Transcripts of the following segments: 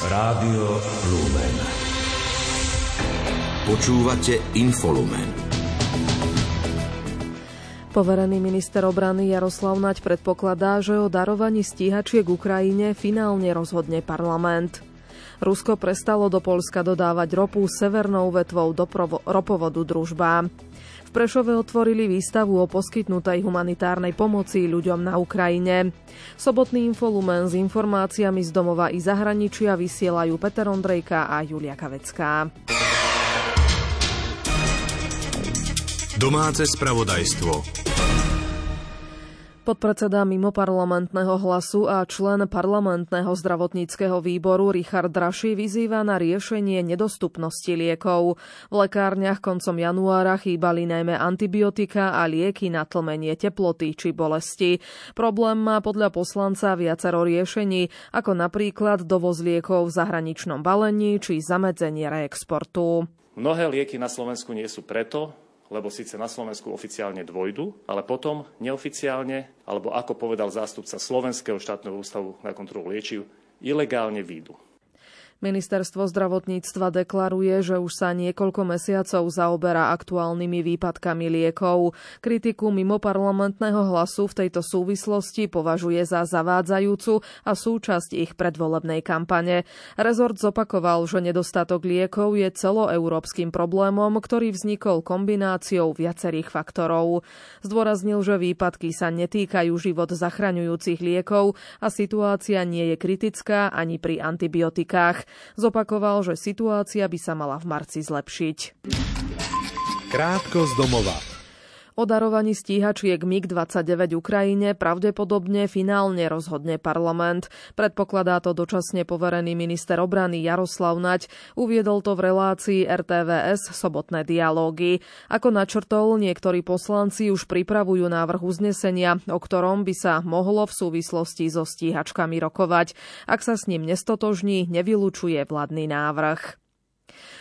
Rádio Lumen. Počúvate Infolumen. Poverený minister obrany Jaroslav Naď predpokladá, že o darovaní stíhačiek Ukrajine finálne rozhodne parlament. Rusko prestalo do Polska dodávať ropu severnou vetvou do ropovodu Družba. V Prešove otvorili výstavu o poskytnutej humanitárnej pomoci ľuďom na Ukrajine. Sobotný infolumen s informáciami z domova i zahraničia vysielajú Peter Ondrejka a Julia Kavecká. Domáce spravodajstvo. Podpredseda mimoparlamentného hlasu a člen parlamentného zdravotníckého výboru Richard Draši vyzýva na riešenie nedostupnosti liekov. V lekárniach koncom januára chýbali najmä antibiotika a lieky na tlmenie teploty či bolesti. Problém má podľa poslanca viacero riešení, ako napríklad dovoz liekov v zahraničnom balení či zamedzenie reexportu. Mnohé lieky na Slovensku nie sú preto, lebo síce na Slovensku oficiálne dvojdu, ale potom neoficiálne, alebo ako povedal zástupca Slovenského štátneho ústavu na kontrolu liečiv, ilegálne výjdu. Ministerstvo zdravotníctva deklaruje, že už sa niekoľko mesiacov zaoberá aktuálnymi výpadkami liekov. Kritiku mimo parlamentného hlasu v tejto súvislosti považuje za zavádzajúcu a súčasť ich predvolebnej kampane. Rezort zopakoval, že nedostatok liekov je celoeurópskym problémom, ktorý vznikol kombináciou viacerých faktorov. Zdôraznil, že výpadky sa netýkajú život zachraňujúcich liekov a situácia nie je kritická ani pri antibiotikách. Zopakoval, že situácia by sa mala v marci zlepšiť. Krátko z domova. O darovaní stíhačiek MiG-29 Ukrajine pravdepodobne finálne rozhodne parlament. Predpokladá to dočasne poverený minister obrany Jaroslav Nať. Uviedol to v relácii RTVS Sobotné dialógy. Ako načrtol, niektorí poslanci už pripravujú návrh uznesenia, o ktorom by sa mohlo v súvislosti so stíhačkami rokovať. Ak sa s ním nestotožní, nevylučuje vládny návrh.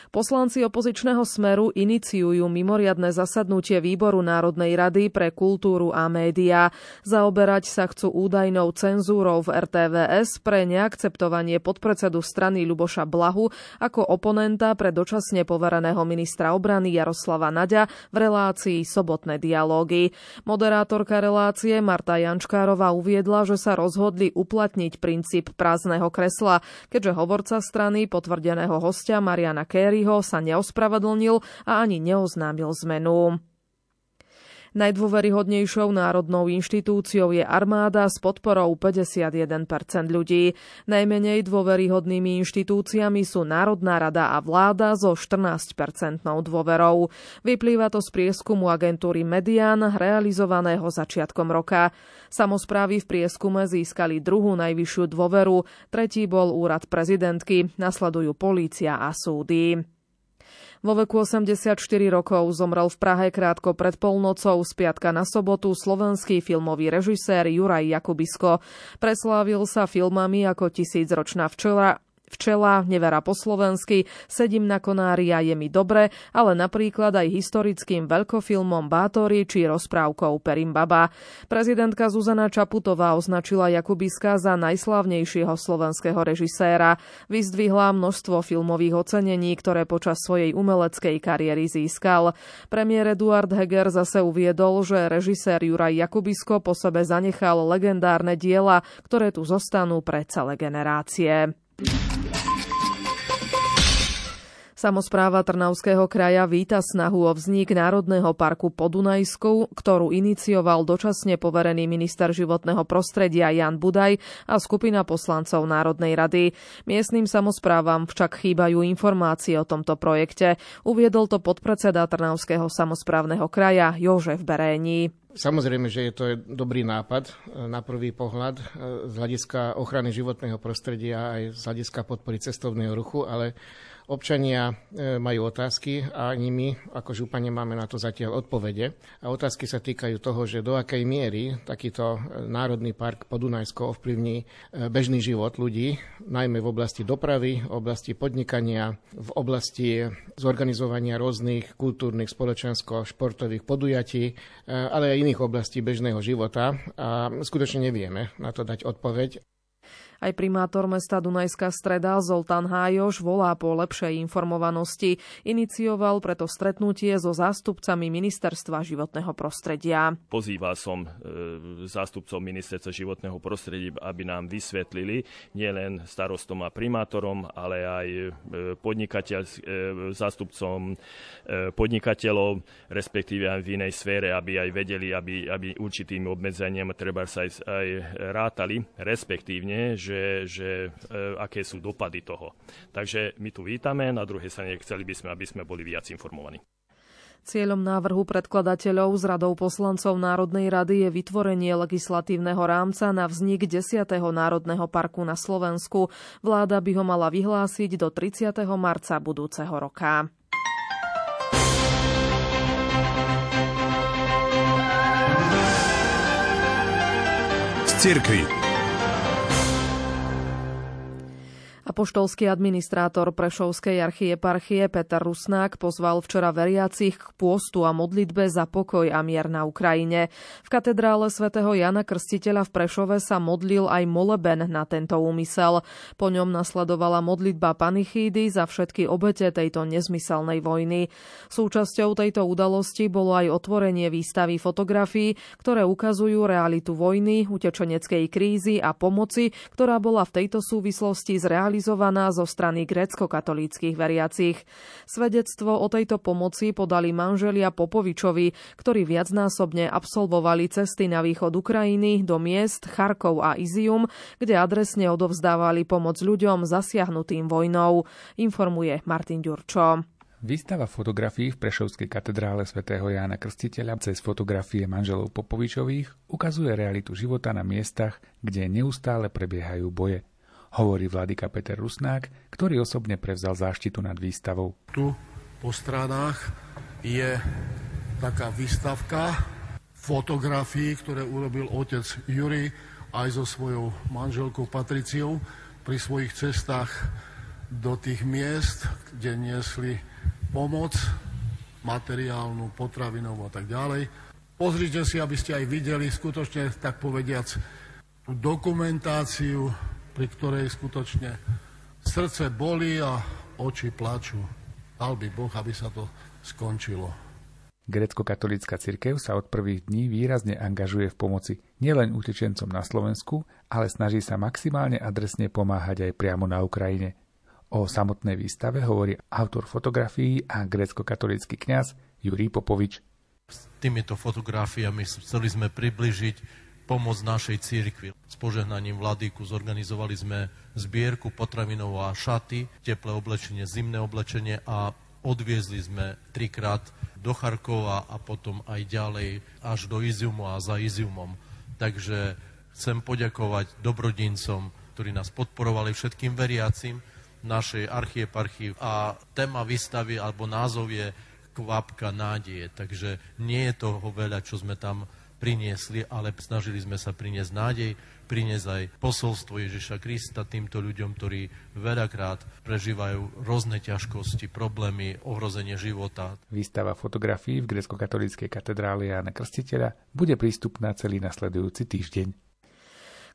Poslanci opozičného smeru iniciujú mimoriadne zasadnutie Výboru Národnej rady pre kultúru a médiá. Zaoberať sa chcú údajnou cenzúrou v RTVS pre neakceptovanie podpredsedu strany Ľuboša Blahu ako oponenta pre dočasne povereného ministra obrany Jaroslava Naďa v relácii Sobotné dialógy. Moderátorka relácie Marta Jančkárová uviedla, že sa rozhodli uplatniť princíp prázdneho kresla, keďže hovorca strany potvrdeného hostia Mariana Kerry Kerryho sa neospravedlnil a ani neoznámil zmenu. Najdôveryhodnejšou národnou inštitúciou je armáda s podporou 51% ľudí. Najmenej dôveryhodnými inštitúciami sú Národná rada a vláda so 14-percentnou dôverou. Vyplýva to z prieskumu agentúry Median realizovaného začiatkom roka. Samozprávy v prieskume získali druhú najvyššiu dôveru, tretí bol úrad prezidentky, nasledujú polícia a súdy. Vo veku 84 rokov zomrel v Prahe krátko pred polnocou z piatka na sobotu slovenský filmový režisér Juraj Jakubisko. Preslávil sa filmami ako Tisícročná včela, Včela, nevera po slovensky, sedím na konári a je mi dobre, ale napríklad aj historickým veľkofilmom Bátory či rozprávkou Perim Baba. Prezidentka Zuzana Čaputová označila Jakubiska za najslavnejšieho slovenského režiséra. Vyzdvihla množstvo filmových ocenení, ktoré počas svojej umeleckej kariéry získal. Premiér Eduard Heger zase uviedol, že režisér Juraj Jakubisko po sebe zanechal legendárne diela, ktoré tu zostanú pre celé generácie. Samozpráva Trnavského kraja víta snahu o vznik Národného parku Podunajskou, ktorú inicioval dočasne poverený minister životného prostredia Jan Budaj a skupina poslancov Národnej rady. Miestnym samozprávam však chýbajú informácie o tomto projekte. Uviedol to podpredseda Trnavského samozprávneho kraja Jožef Beréni. Samozrejme, že je to dobrý nápad e, na prvý pohľad e, z hľadiska ochrany životného prostredia aj z hľadiska podpory cestovného ruchu, ale Občania e, majú otázky a ani my ako župane máme na to zatiaľ odpovede. A otázky sa týkajú toho, že do akej miery takýto e, Národný park Podunajsko ovplyvní e, bežný život ľudí, najmä v oblasti dopravy, v oblasti podnikania, v oblasti zorganizovania rôznych kultúrnych, spoločensko-športových podujatí, ale aj iných oblastí bežného života. A skutočne nevieme na to dať odpoveď. Aj primátor mesta Dunajská streda Zoltán Hájoš volá po lepšej informovanosti. Inicioval preto stretnutie so zástupcami Ministerstva životného prostredia. Pozýval som e, zástupcov Ministerstva životného prostredia, aby nám vysvetlili nielen starostom a primátorom, ale aj e, podnikateľ, e, zástupcom podnikateľov, respektíve aj v inej sfére, aby aj vedeli, aby, aby určitými obmedzeniami treba sa aj, aj rátali, respektívne, že, že aké sú dopady toho. Takže my tu vítame, na druhej strane chceli by sme, aby sme boli viac informovaní. Cieľom návrhu predkladateľov z radou poslancov Národnej rady je vytvorenie legislatívneho rámca na vznik 10. Národného parku na Slovensku. Vláda by ho mala vyhlásiť do 30. marca budúceho roka. Z cirkvi. Apoštolský administrátor Prešovskej archieparchie Peter Rusnák pozval včera veriacich k pôstu a modlitbe za pokoj a mier na Ukrajine. V katedrále svätého Jana Krstiteľa v Prešove sa modlil aj moleben na tento úmysel. Po ňom nasledovala modlitba panichídy za všetky obete tejto nezmyselnej vojny. Súčasťou tejto udalosti bolo aj otvorenie výstavy fotografií, ktoré ukazujú realitu vojny, utečeneckej krízy a pomoci, ktorá bola v tejto súvislosti zrealizovaná realizovaná zo strany grécko-katolíckých veriacich. Svedectvo o tejto pomoci podali manželia Popovičovi, ktorí viacnásobne absolvovali cesty na východ Ukrajiny do miest Charkov a Izium, kde adresne odovzdávali pomoc ľuďom zasiahnutým vojnou, informuje Martin Ďurčo. Výstava fotografií v Prešovskej katedrále svätého Jána Krstiteľa cez fotografie manželov Popovičových ukazuje realitu života na miestach, kde neustále prebiehajú boje hovorí vladyka Peter Rusnák, ktorý osobne prevzal záštitu nad výstavou. Tu po stranách je taká výstavka fotografií, ktoré urobil otec Juri aj so svojou manželkou Patriciou pri svojich cestách do tých miest, kde niesli pomoc materiálnu, potravinovú a tak ďalej. Pozrite si, aby ste aj videli skutočne, tak povediac, tú dokumentáciu pri ktorej skutočne srdce boli a oči plačú. Dal by Boh, aby sa to skončilo. Grecko-katolická cirkev sa od prvých dní výrazne angažuje v pomoci nielen utečencom na Slovensku, ale snaží sa maximálne adresne pomáhať aj priamo na Ukrajine. O samotnej výstave hovorí autor fotografií a grecko-katolický kňaz Jurij Popovič. S týmito fotografiami chceli sme približiť pomoc našej církvi. S požehnaním vladyku zorganizovali sme zbierku potravinov a šaty, teplé oblečenie, zimné oblečenie a odviezli sme trikrát do Charkova a potom aj ďalej až do Iziumu a za Iziumom. Takže chcem poďakovať dobrodincom, ktorí nás podporovali všetkým veriacim našej archieparchii a téma výstavy alebo názov je kvapka nádeje. Takže nie je toho veľa, čo sme tam priniesli, ale snažili sme sa priniesť nádej, priniesť aj posolstvo Ježiša Krista týmto ľuďom, ktorí veľakrát prežívajú rôzne ťažkosti, problémy, ohrozenie života. Výstava fotografií v grecko-katolíckej katedrále Jana Krstiteľa bude prístupná celý nasledujúci týždeň.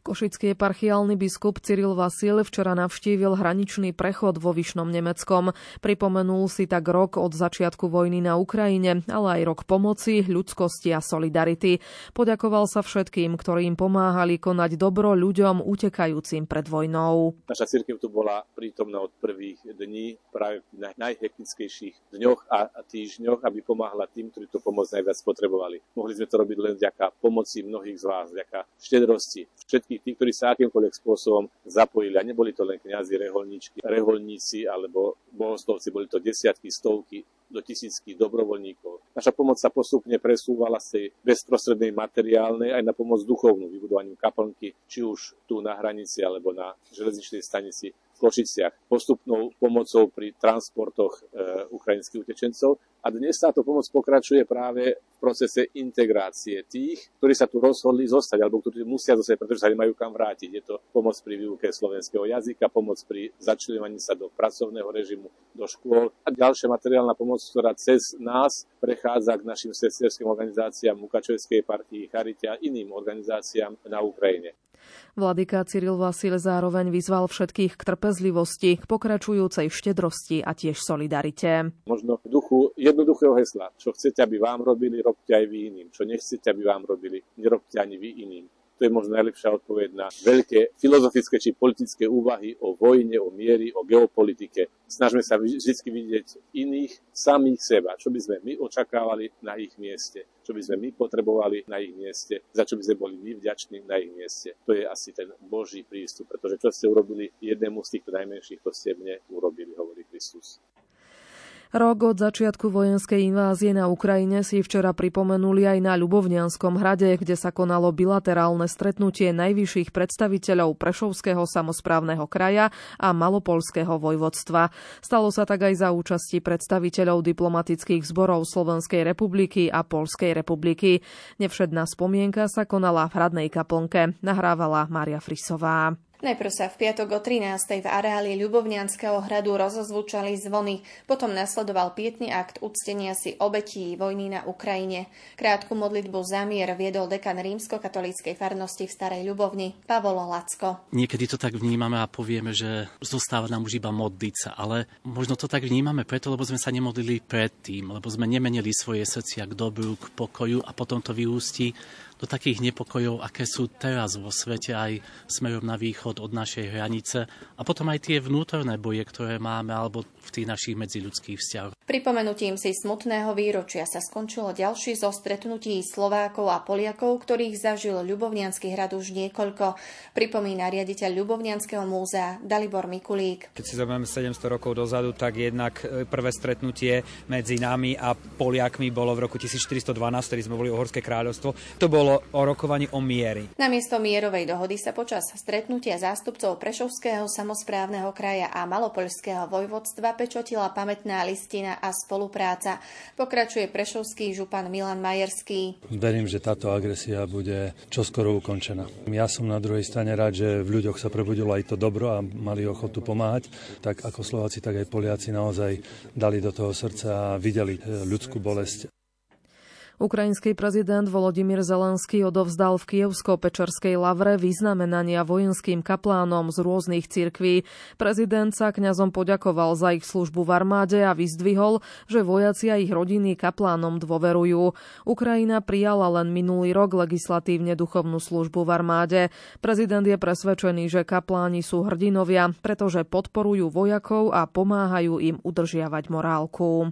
Košický eparchiálny biskup Cyril Vasil včera navštívil hraničný prechod vo Vyšnom Nemeckom. Pripomenul si tak rok od začiatku vojny na Ukrajine, ale aj rok pomoci, ľudskosti a solidarity. Poďakoval sa všetkým, ktorí im pomáhali konať dobro ľuďom utekajúcim pred vojnou. Naša cirkev tu bola prítomná od prvých dní, práve v najhektickejších dňoch a týždňoch, aby pomáhala tým, ktorí tú pomoc najviac potrebovali. Mohli sme to robiť len vďaka pomoci mnohých z vás, vďaka štedrosti všetkých všetkých tých, ktorí sa akýmkoľvek spôsobom zapojili. A neboli to len kňazi, reholníčky, reholníci alebo bohostovci, boli to desiatky, stovky do tisícky dobrovoľníkov. Naša pomoc sa postupne presúvala z tej bezprostrednej materiálnej aj na pomoc duchovnú, vybudovaniu kaplnky, či už tu na hranici alebo na železničnej stanici v Košiciach, postupnou pomocou pri transportoch e, ukrajinských utečencov a dnes táto pomoc pokračuje práve v procese integrácie tých, ktorí sa tu rozhodli zostať, alebo ktorí musia zostať, pretože sa nemajú kam vrátiť. Je to pomoc pri výuke slovenského jazyka, pomoc pri začlenovaní sa do pracovného režimu, do škôl a ďalšia materiálna pomoc, ktorá cez nás prechádza k našim sesterským organizáciám Mukačevskej partii, Charite a iným organizáciám na Ukrajine. Vladyka Cyril Vasil zároveň vyzval všetkých k trpezlivosti, k pokračujúcej štedrosti a tiež solidarite. Možno v duchu jednoduchého hesla, čo chcete, aby vám robili, robte aj vy iným. Čo nechcete, aby vám robili, nerobte ani vy iným. Je možno najlepšia odpoveď na veľké filozofické či politické úvahy o vojne, o miery, o geopolitike. Snažme sa vždy vidieť iných, samých seba, čo by sme my očakávali na ich mieste, čo by sme my potrebovali na ich mieste, za čo by sme boli my vďační na ich mieste. To je asi ten Boží prístup, pretože čo ste urobili jednému z týchto najmenších, to ste mne urobili, hovorí Kristus. Rok od začiatku vojenskej invázie na Ukrajine si včera pripomenuli aj na Ľubovňanskom hrade, kde sa konalo bilaterálne stretnutie najvyšších predstaviteľov Prešovského samozprávneho kraja a Malopolského vojvodstva. Stalo sa tak aj za účasti predstaviteľov diplomatických zborov Slovenskej republiky a Polskej republiky. Nevšedná spomienka sa konala v hradnej kaplnke. Nahrávala Mária Frisová. Najprv sa v piatok o 13. v areáli Ľubovňanského hradu rozozvučali zvony, potom nasledoval pietný akt uctenia si obetí vojny na Ukrajine. Krátku modlitbu za mier viedol dekan rímsko-katolíckej farnosti v Starej Ľubovni, Pavol Lacko. Niekedy to tak vnímame a povieme, že zostáva nám už iba modliť sa, ale možno to tak vnímame preto, lebo sme sa nemodlili predtým, lebo sme nemenili svoje srdcia k dobru, k pokoju a potom to vyústi do takých nepokojov, aké sú teraz vo svete aj smerom na východ od našej hranice a potom aj tie vnútorné boje, ktoré máme alebo v tých našich medziľudských vzťahoch. Pripomenutím si smutného výročia sa skončilo ďalší zo stretnutí Slovákov a Poliakov, ktorých zažil Ľubovnianský hrad už niekoľko, pripomína riaditeľ Ľubovnianského múzea Dalibor Mikulík. Keď si zoberieme 700 rokov dozadu, tak jednak e, prvé stretnutie medzi nami a Poliakmi bolo v roku 1412, ktorý sme boli Horské kráľovstvo. To bolo bolo o rokovaní o miery. Namiesto mierovej dohody sa počas stretnutia zástupcov Prešovského samozprávneho kraja a Malopoľského vojvodstva pečotila pamätná listina a spolupráca. Pokračuje Prešovský župan Milan Majerský. Verím, že táto agresia bude čoskoro ukončená. Ja som na druhej strane rád, že v ľuďoch sa prebudilo aj to dobro a mali ochotu pomáhať. Tak ako Slováci, tak aj Poliaci naozaj dali do toho srdca a videli ľudskú bolesť Ukrajinský prezident Volodymyr Zelenský odovzdal v Kievsko-Pečerskej lavre vyznamenania vojenským kaplánom z rôznych cirkví. Prezident sa kňazom poďakoval za ich službu v armáde a vyzdvihol, že vojaci a ich rodiny kaplánom dôverujú. Ukrajina prijala len minulý rok legislatívne duchovnú službu v armáde. Prezident je presvedčený, že kapláni sú hrdinovia, pretože podporujú vojakov a pomáhajú im udržiavať morálku.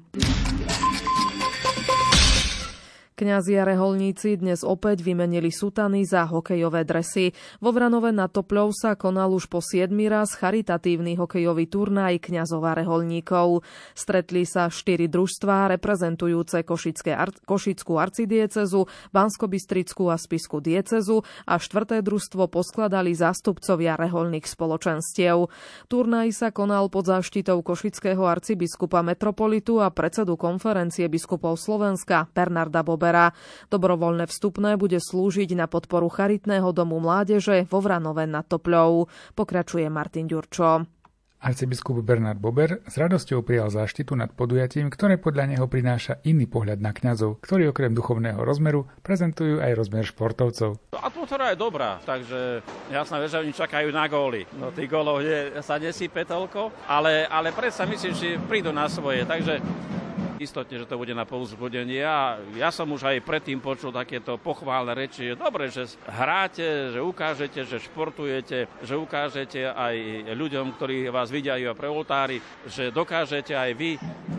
Kňazi a reholníci dnes opäť vymenili sutany za hokejové dresy. Vo Vranove na Topľov sa konal už po 7 raz charitatívny hokejový turnaj kňazov a reholníkov. Stretli sa štyri družstvá reprezentujúce Košické, Košickú arcidiecezu, Banskobistrickú a Spisku diecezu a štvrté družstvo poskladali zástupcovia reholných spoločenstiev. Turnaj sa konal pod záštitou Košického arcibiskupa metropolitu a predsedu konferencie biskupov Slovenska Bernarda Bober Kotlera. Dobrovoľné vstupné bude slúžiť na podporu Charitného domu mládeže vo Vranove nad Topľou. Pokračuje Martin Ďurčo. Arcibiskup Bernard Bober s radosťou prijal záštitu nad podujatím, ktoré podľa neho prináša iný pohľad na kňazov, ktorí okrem duchovného rozmeru prezentujú aj rozmer športovcov. Atmosféra je dobrá, takže jasná vec, že oni čakajú na góly. No tých gólov sa nesýpe toľko, ale, ale predsa myslím, že prídu na svoje, takže istotne, že to bude na povzbudenie. A ja som už aj predtým počul takéto pochválne reči, dobre, že hráte, že ukážete, že športujete, že ukážete aj ľuďom, ktorí vás vidia pre oltári, že dokážete aj vy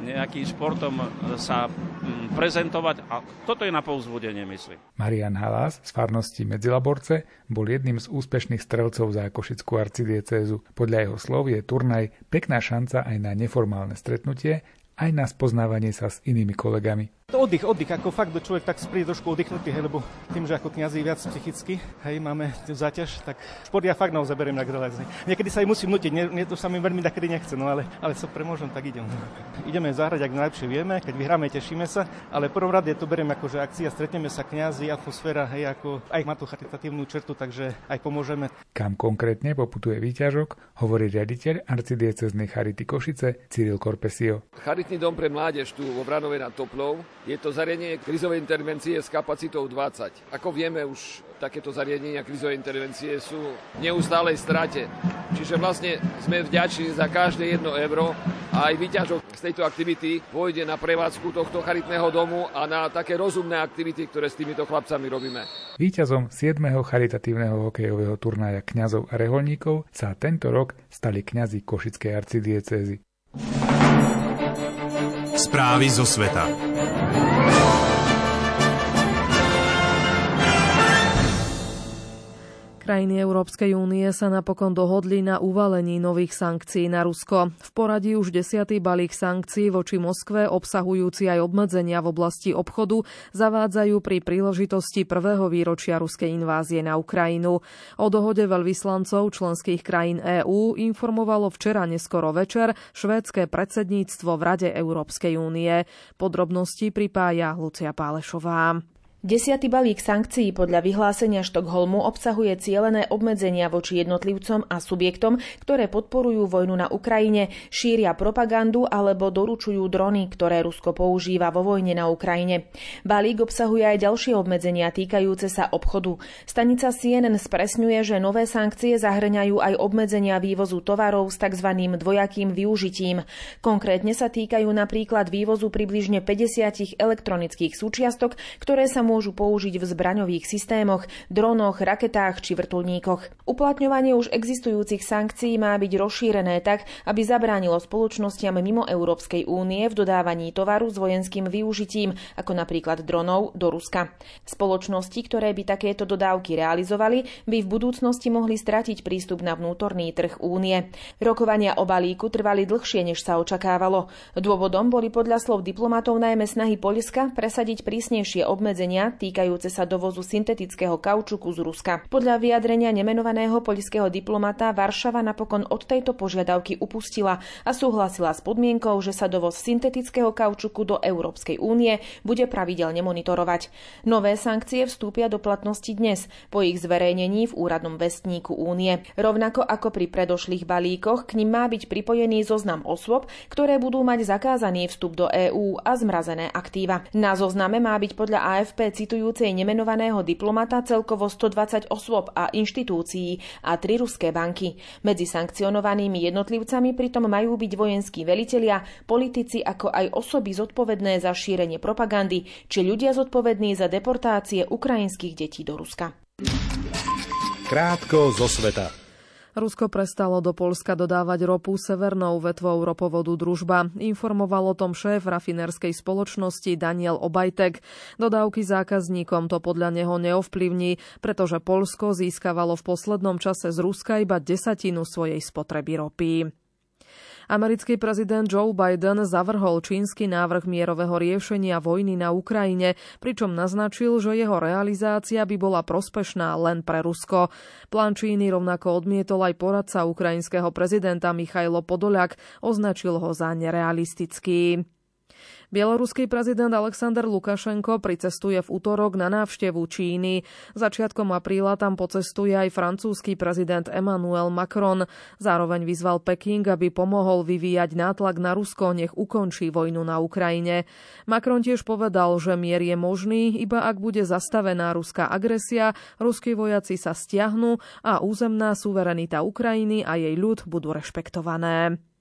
nejakým športom sa mm, prezentovať a toto je na povzbudenie, myslím. Marian Halás z farnosti Medzilaborce bol jedným z úspešných strelcov za Košickú arcidiecézu. Podľa jeho slov je turnaj pekná šanca aj na neformálne stretnutie aj na spoznávanie sa s inými kolegami. To oddych, oddych, ako fakt človek tak príde trošku oddychnutý, hej, lebo tým, že ako kniazy viac psychicky, hej, máme záťaž, tak šport ja fakt naozaj beriem na relax. Niekedy sa aj musím nutiť, nie, nie, to sa mi veľmi takedy nechce, no ale, ale so premôžem, tak idem. Ideme zahrať, ak najlepšie vieme, keď vyhráme, tešíme sa, ale prvom rade to beriem ako, že akcia, stretneme sa kňazi, atmosféra, hej, ako aj má tú charitatívnu čertu, takže aj pomôžeme. Kam konkrétne poputuje výťažok, hovorí riaditeľ arcidieceznej Charity Košice Cyril Korpesio. Charitný dom pre mládež tu vo Vranove nad Toplou Je to zariadenie krizovej intervencie s kapacitou 20. Ako vieme, už takéto zariadenia krizovej intervencie sú v neustálej strate. Čiže vlastne sme vďační za každé jedno euro a aj výťažok z tejto aktivity pôjde na prevádzku tohto charitného domu a na také rozumné aktivity, ktoré s týmito chlapcami robíme. Výťazom 7. charitatívneho hokejového turnaja kňazov a reholníkov sa tento rok stali kňazi Košickej arcidiecézy. Správy zo sveta. Thank you. Krajiny Európskej únie sa napokon dohodli na uvalení nových sankcií na Rusko. V poradí už desiatý balík sankcií voči Moskve obsahujúci aj obmedzenia v oblasti obchodu zavádzajú pri príležitosti prvého výročia ruskej invázie na Ukrajinu. O dohode veľvyslancov členských krajín EÚ informovalo včera neskoro večer švédske predsedníctvo v Rade Európskej únie. Podrobnosti pripája Lucia Pálešová. Desiatý balík sankcií podľa vyhlásenia Štokholmu obsahuje cielené obmedzenia voči jednotlivcom a subjektom, ktoré podporujú vojnu na Ukrajine, šíria propagandu alebo doručujú drony, ktoré Rusko používa vo vojne na Ukrajine. Balík obsahuje aj ďalšie obmedzenia týkajúce sa obchodu. Stanica CNN spresňuje, že nové sankcie zahrňajú aj obmedzenia vývozu tovarov s tzv. dvojakým využitím. Konkrétne sa týkajú napríklad vývozu približne 50 elektronických súčiastok, ktoré sa môžu použiť v zbraňových systémoch, dronoch, raketách či vrtulníkoch. Uplatňovanie už existujúcich sankcií má byť rozšírené tak, aby zabránilo spoločnostiam mimo Európskej únie v dodávaní tovaru s vojenským využitím, ako napríklad dronov, do Ruska. Spoločnosti, ktoré by takéto dodávky realizovali, by v budúcnosti mohli stratiť prístup na vnútorný trh únie. Rokovania o balíku trvali dlhšie, než sa očakávalo. Dôvodom boli podľa slov diplomatov najmä snahy Poľska presadiť prísnejšie obmedzenia týkajúce sa dovozu syntetického kaučuku z Ruska. Podľa vyjadrenia nemenovaného poľského diplomata Varšava napokon od tejto požiadavky upustila a súhlasila s podmienkou, že sa dovoz syntetického kaučuku do Európskej únie bude pravidelne monitorovať. Nové sankcie vstúpia do platnosti dnes po ich zverejnení v úradnom vestníku únie. Rovnako ako pri predošlých balíkoch k ním má byť pripojený zoznam osôb, ktoré budú mať zakázaný vstup do EÚ a zmrazené aktíva. Na zozname má byť podľa AFP citujúcej nemenovaného diplomata celkovo 120 osôb a inštitúcií a tri ruské banky. Medzi sankcionovanými jednotlivcami pritom majú byť vojenskí velitelia, politici ako aj osoby zodpovedné za šírenie propagandy či ľudia zodpovední za deportácie ukrajinských detí do Ruska. Krátko zo sveta. Rusko prestalo do Polska dodávať ropu severnou vetvou ropovodu Družba. Informoval o tom šéf rafinerskej spoločnosti Daniel Obajtek. Dodávky zákazníkom to podľa neho neovplyvní, pretože Polsko získavalo v poslednom čase z Ruska iba desatinu svojej spotreby ropy. Americký prezident Joe Biden zavrhol čínsky návrh mierového riešenia vojny na Ukrajine, pričom naznačil, že jeho realizácia by bola prospešná len pre Rusko. Plán Číny rovnako odmietol aj poradca ukrajinského prezidenta Michailo Podoliak, označil ho za nerealistický. Bieloruský prezident Alexander Lukašenko pricestuje v útorok na návštevu Číny. Začiatkom apríla tam pocestuje aj francúzsky prezident Emmanuel Macron. Zároveň vyzval Peking, aby pomohol vyvíjať nátlak na Rusko, nech ukončí vojnu na Ukrajine. Macron tiež povedal, že mier je možný, iba ak bude zastavená ruská agresia, ruskí vojaci sa stiahnu a územná suverenita Ukrajiny a jej ľud budú rešpektované.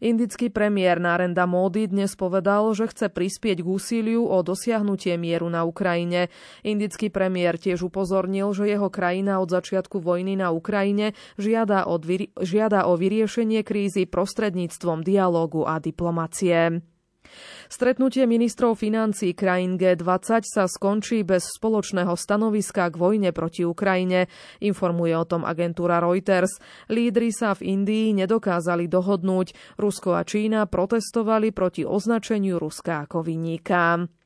Indický premiér Narendra Modi dnes povedal, že chce prispieť k úsiliu o dosiahnutie mieru na Ukrajine. Indický premiér tiež upozornil, že jeho krajina od začiatku vojny na Ukrajine žiada, od, žiada o vyriešenie krízy prostredníctvom dialógu a diplomacie. Stretnutie ministrov financí krajín G20 sa skončí bez spoločného stanoviska k vojne proti Ukrajine, informuje o tom agentúra Reuters. Lídry sa v Indii nedokázali dohodnúť. Rusko a Čína protestovali proti označeniu Ruska ako vyníka.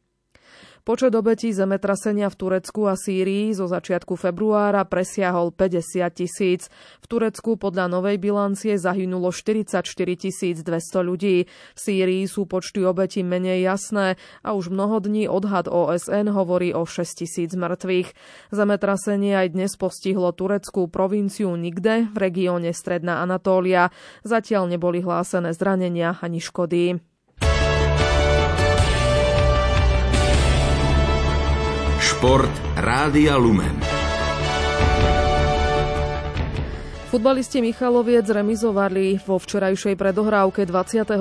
Počet obetí zemetrasenia v Turecku a Sýrii zo začiatku februára presiahol 50 tisíc. V Turecku podľa novej bilancie zahynulo 44 200 ľudí. V Sýrii sú počty obetí menej jasné a už mnoho dní odhad OSN hovorí o 6 tisíc mŕtvych. Zemetrasenie aj dnes postihlo tureckú provinciu Nigde v regióne Stredná Anatólia. Zatiaľ neboli hlásené zranenia ani škody. Šport Rádia Lumen. Futbalisti Michaloviec remizovali vo včerajšej predohrávke 21.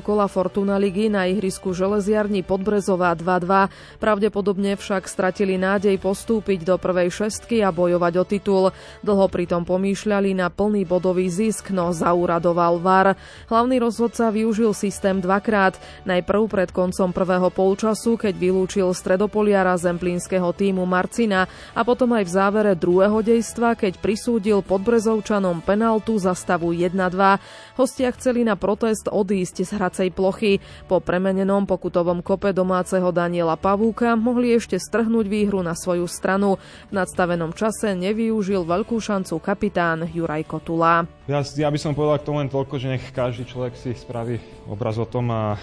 kola Fortuna ligy na ihrisku Železiarni Podbrezová 2-2. Pravdepodobne však stratili nádej postúpiť do prvej šestky a bojovať o titul. Dlho pritom pomýšľali na plný bodový zisk, no zauradoval VAR. Hlavný rozhodca využil systém dvakrát. Najprv pred koncom prvého polčasu, keď vylúčil stredopoliara zemplínskeho týmu Marcina a potom aj v závere druhého dejstva, keď prisúdil Podbrezovča Spišťanom penaltu za stavu 1-2. Hostia chceli na protest odísť z hracej plochy. Po premenenom pokutovom kope domáceho Daniela Pavúka mohli ešte strhnúť výhru na svoju stranu. V nadstavenom čase nevyužil veľkú šancu kapitán Juraj Kotula. Ja, ja by som povedal k tomu len toľko, že nech každý človek si spraví obraz o tom a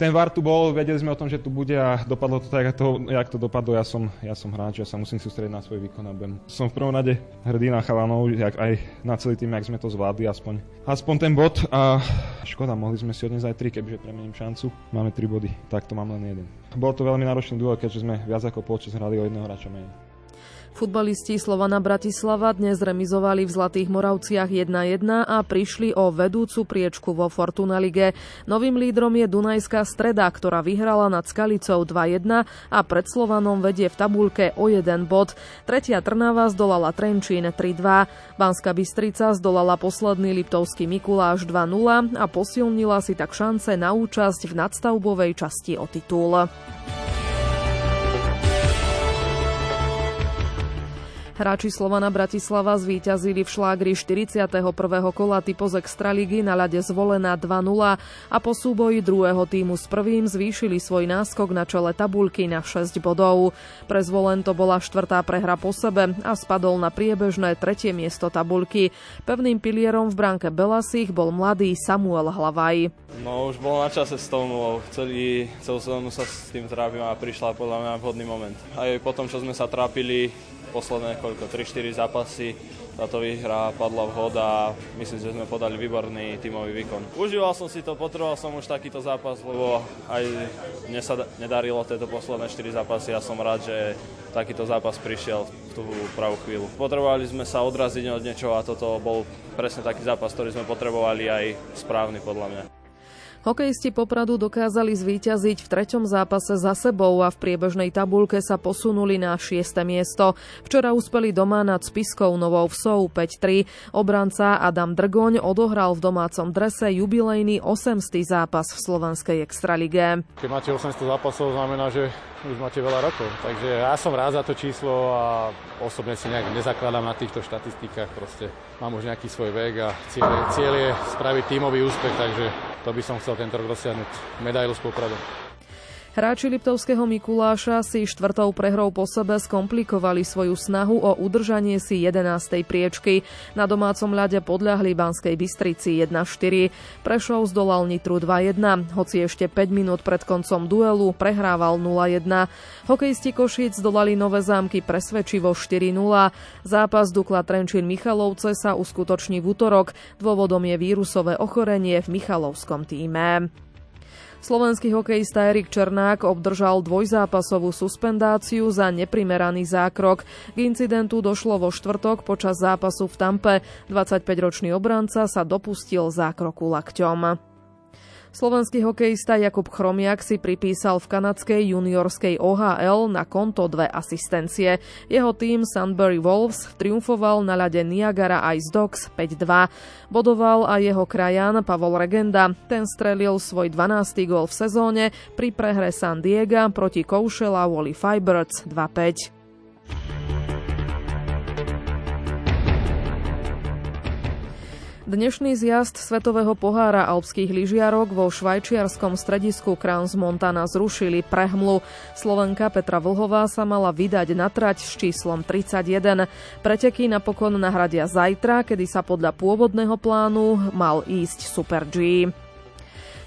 ten VAR tu bol, vedeli sme o tom, že tu bude a dopadlo to tak, to, jak to dopadlo. Ja som, ja som hráč, ja sa musím sústrediť na svoj výkon a budem. Som v prvom rade hrdý na chalanov, jak aj na celý tým, jak sme to zvládli, aspoň, aspoň ten bod a škoda, mohli sme si odniesť aj tri, kebyže premením šancu. Máme tri body, tak to mám len jeden. Bol to veľmi náročný duel, keďže sme viac ako polčas hrali o jedného hráča menej. Futbalisti Slovana Bratislava dnes remizovali v Zlatých Moravciach 1-1 a prišli o vedúcu priečku vo Fortuna Lige. Novým lídrom je Dunajská streda, ktorá vyhrala nad Skalicou 2-1 a pred Slovanom vedie v tabulke o jeden bod. Tretia Trnava zdolala Trenčín 3-2. Banská Bystrica zdolala posledný Liptovský Mikuláš 2-0 a posilnila si tak šance na účasť v nadstavbovej časti o titul. Hráči Slovana Bratislava zvíťazili v šlágri 41. kola typoz Extraligy na ľade zvolená 2-0 a po súboji druhého týmu s prvým zvýšili svoj náskok na čele tabulky na 6 bodov. Pre zvolen to bola štvrtá prehra po sebe a spadol na priebežné tretie miesto tabulky. Pevným pilierom v bránke Belasich bol mladý Samuel Hlavaj. No už bolo na čase s tou nulou. Celý, celú sezónu sa s tým trápim a prišla podľa mňa vhodný moment. Aj po čo sme sa trápili posledné koľko, 3-4 zápasy táto výhra padla vhod a myslím, že sme podali výborný tímový výkon. Užíval som si to, potreboval som už takýto zápas, lebo aj mne sa nedarilo tieto posledné 4 zápasy a som rád, že takýto zápas prišiel v tú pravú chvíľu. Potrebovali sme sa odraziť od niečoho a toto bol presne taký zápas, ktorý sme potrebovali aj správny podľa mňa. Hokejisti Popradu dokázali zvíťaziť v treťom zápase za sebou a v priebežnej tabulke sa posunuli na 6. miesto. Včera uspeli doma nad Spiskou Novou Vsou 5-3. Obranca Adam Drgoň odohral v domácom drese jubilejný 8. zápas v Slovenskej extralige. Keď máte 800 zápasov, znamená, že už máte veľa rokov. Takže ja som rád za to číslo a osobne si nejak nezakladám na týchto štatistikách. Proste mám už nejaký svoj vek a cieľ, cieľ je spraviť tímový úspech, takže to by som chcel tento rok dosiahnuť. Medailu s Popradom. Hráči Liptovského Mikuláša si štvrtou prehrou po sebe skomplikovali svoju snahu o udržanie si 11. priečky. Na domácom ľade podľahli Banskej Bystrici 1-4. Prešov zdolal Nitru 2-1, hoci ešte 5 minút pred koncom duelu prehrával 0-1. Hokejisti Košic zdolali Nové zámky presvedčivo 4-0. Zápas Dukla Trenčín Michalovce sa uskutoční v útorok. Dôvodom je vírusové ochorenie v Michalovskom týme. Slovenský hokejista Erik Černák obdržal dvojzápasovú suspendáciu za neprimeraný zákrok. K incidentu došlo vo štvrtok počas zápasu v Tampe. 25-ročný obranca sa dopustil zákroku lakťom. Slovenský hokejista Jakub Chromiak si pripísal v kanadskej juniorskej OHL na konto dve asistencie. Jeho tým Sunbury Wolves triumfoval na ľade Niagara Ice Dogs 5-2. Bodoval aj jeho krajan Pavol Regenda. Ten strelil svoj 12. gól v sezóne pri prehre San Diego proti Koušela Wally Fibers 2-5. Dnešný zjazd Svetového pohára alpských lyžiarok vo švajčiarskom stredisku Crans Montana zrušili prehmlu. Slovenka Petra Vlhová sa mala vydať na trať s číslom 31. Preteky napokon nahradia zajtra, kedy sa podľa pôvodného plánu mal ísť Super G.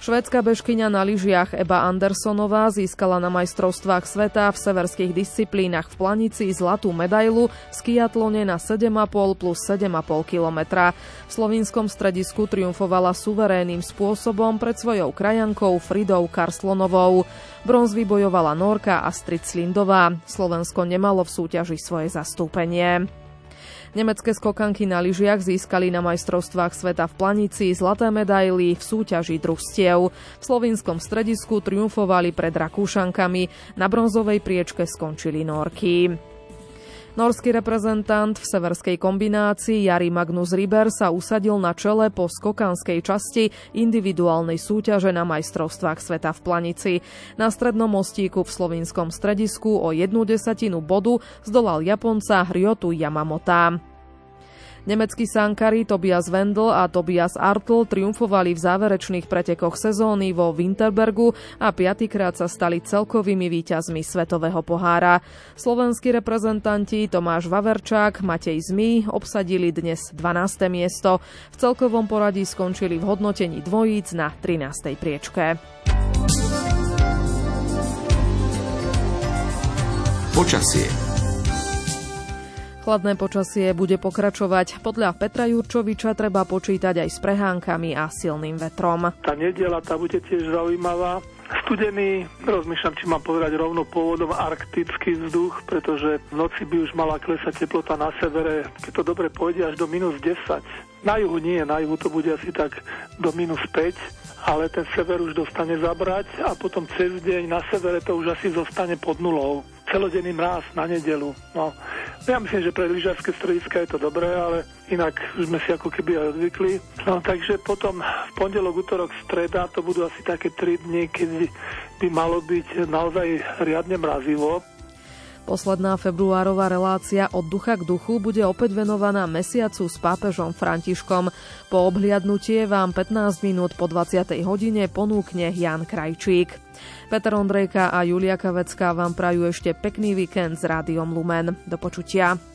Švédska bežkyňa na lyžiach Eba Andersonová získala na majstrovstvách sveta v severských disciplínach v Planici zlatú medailu v skiatlone na 7,5 plus 7,5 kilometra. V slovinskom stredisku triumfovala suverénnym spôsobom pred svojou krajankou Fridou Karslonovou. Bronz vybojovala Norka Astrid Slindová. Slovensko nemalo v súťaži svoje zastúpenie. Nemecké skokanky na lyžiach získali na majstrovstvách sveta v Planici zlaté medaily v súťaži družstiev. V slovinskom stredisku triumfovali pred Rakúšankami, na bronzovej priečke skončili Norky. Norský reprezentant v severskej kombinácii Jari Magnus Riber sa usadil na čele po skokanskej časti individuálnej súťaže na majstrovstvách sveta v Planici. Na strednom mostíku v slovinskom stredisku o jednu desatinu bodu zdolal Japonca Ryotu Yamamota. Nemeckí sankari Tobias Wendel a Tobias Artl triumfovali v záverečných pretekoch sezóny vo Winterbergu a piatýkrát sa stali celkovými víťazmi Svetového pohára. Slovenskí reprezentanti Tomáš Vaverčák, Matej Zmy obsadili dnes 12. miesto. V celkovom poradí skončili v hodnotení dvojíc na 13. priečke. Počasie Chladné počasie bude pokračovať. Podľa Petra Jurčoviča treba počítať aj s prehánkami a silným vetrom. Tá nedela tá bude tiež zaujímavá. Studený, rozmýšľam, či mám povedať rovno pôvodom arktický vzduch, pretože v noci by už mala klesať teplota na severe, keď to dobre pôjde až do minus 10. Na juhu nie, na juhu to bude asi tak do minus 5 ale ten sever už dostane zabrať a potom cez deň na severe to už asi zostane pod nulou celodenný mráz na nedelu. No, ja myslím, že pre lyžiarske strediska je to dobré, ale inak už sme si ako keby aj odvykli. No, takže potom v pondelok, útorok, streda to budú asi také 3 dni, keď by malo byť naozaj riadne mrazivo. Posledná februárová relácia od ducha k duchu bude opäť venovaná mesiacu s pápežom Františkom. Po obhliadnutie vám 15 minút po 20. hodine ponúkne Jan Krajčík. Peter Ondrejka a Julia Kavecká vám prajú ešte pekný víkend s Rádiom Lumen. Do počutia.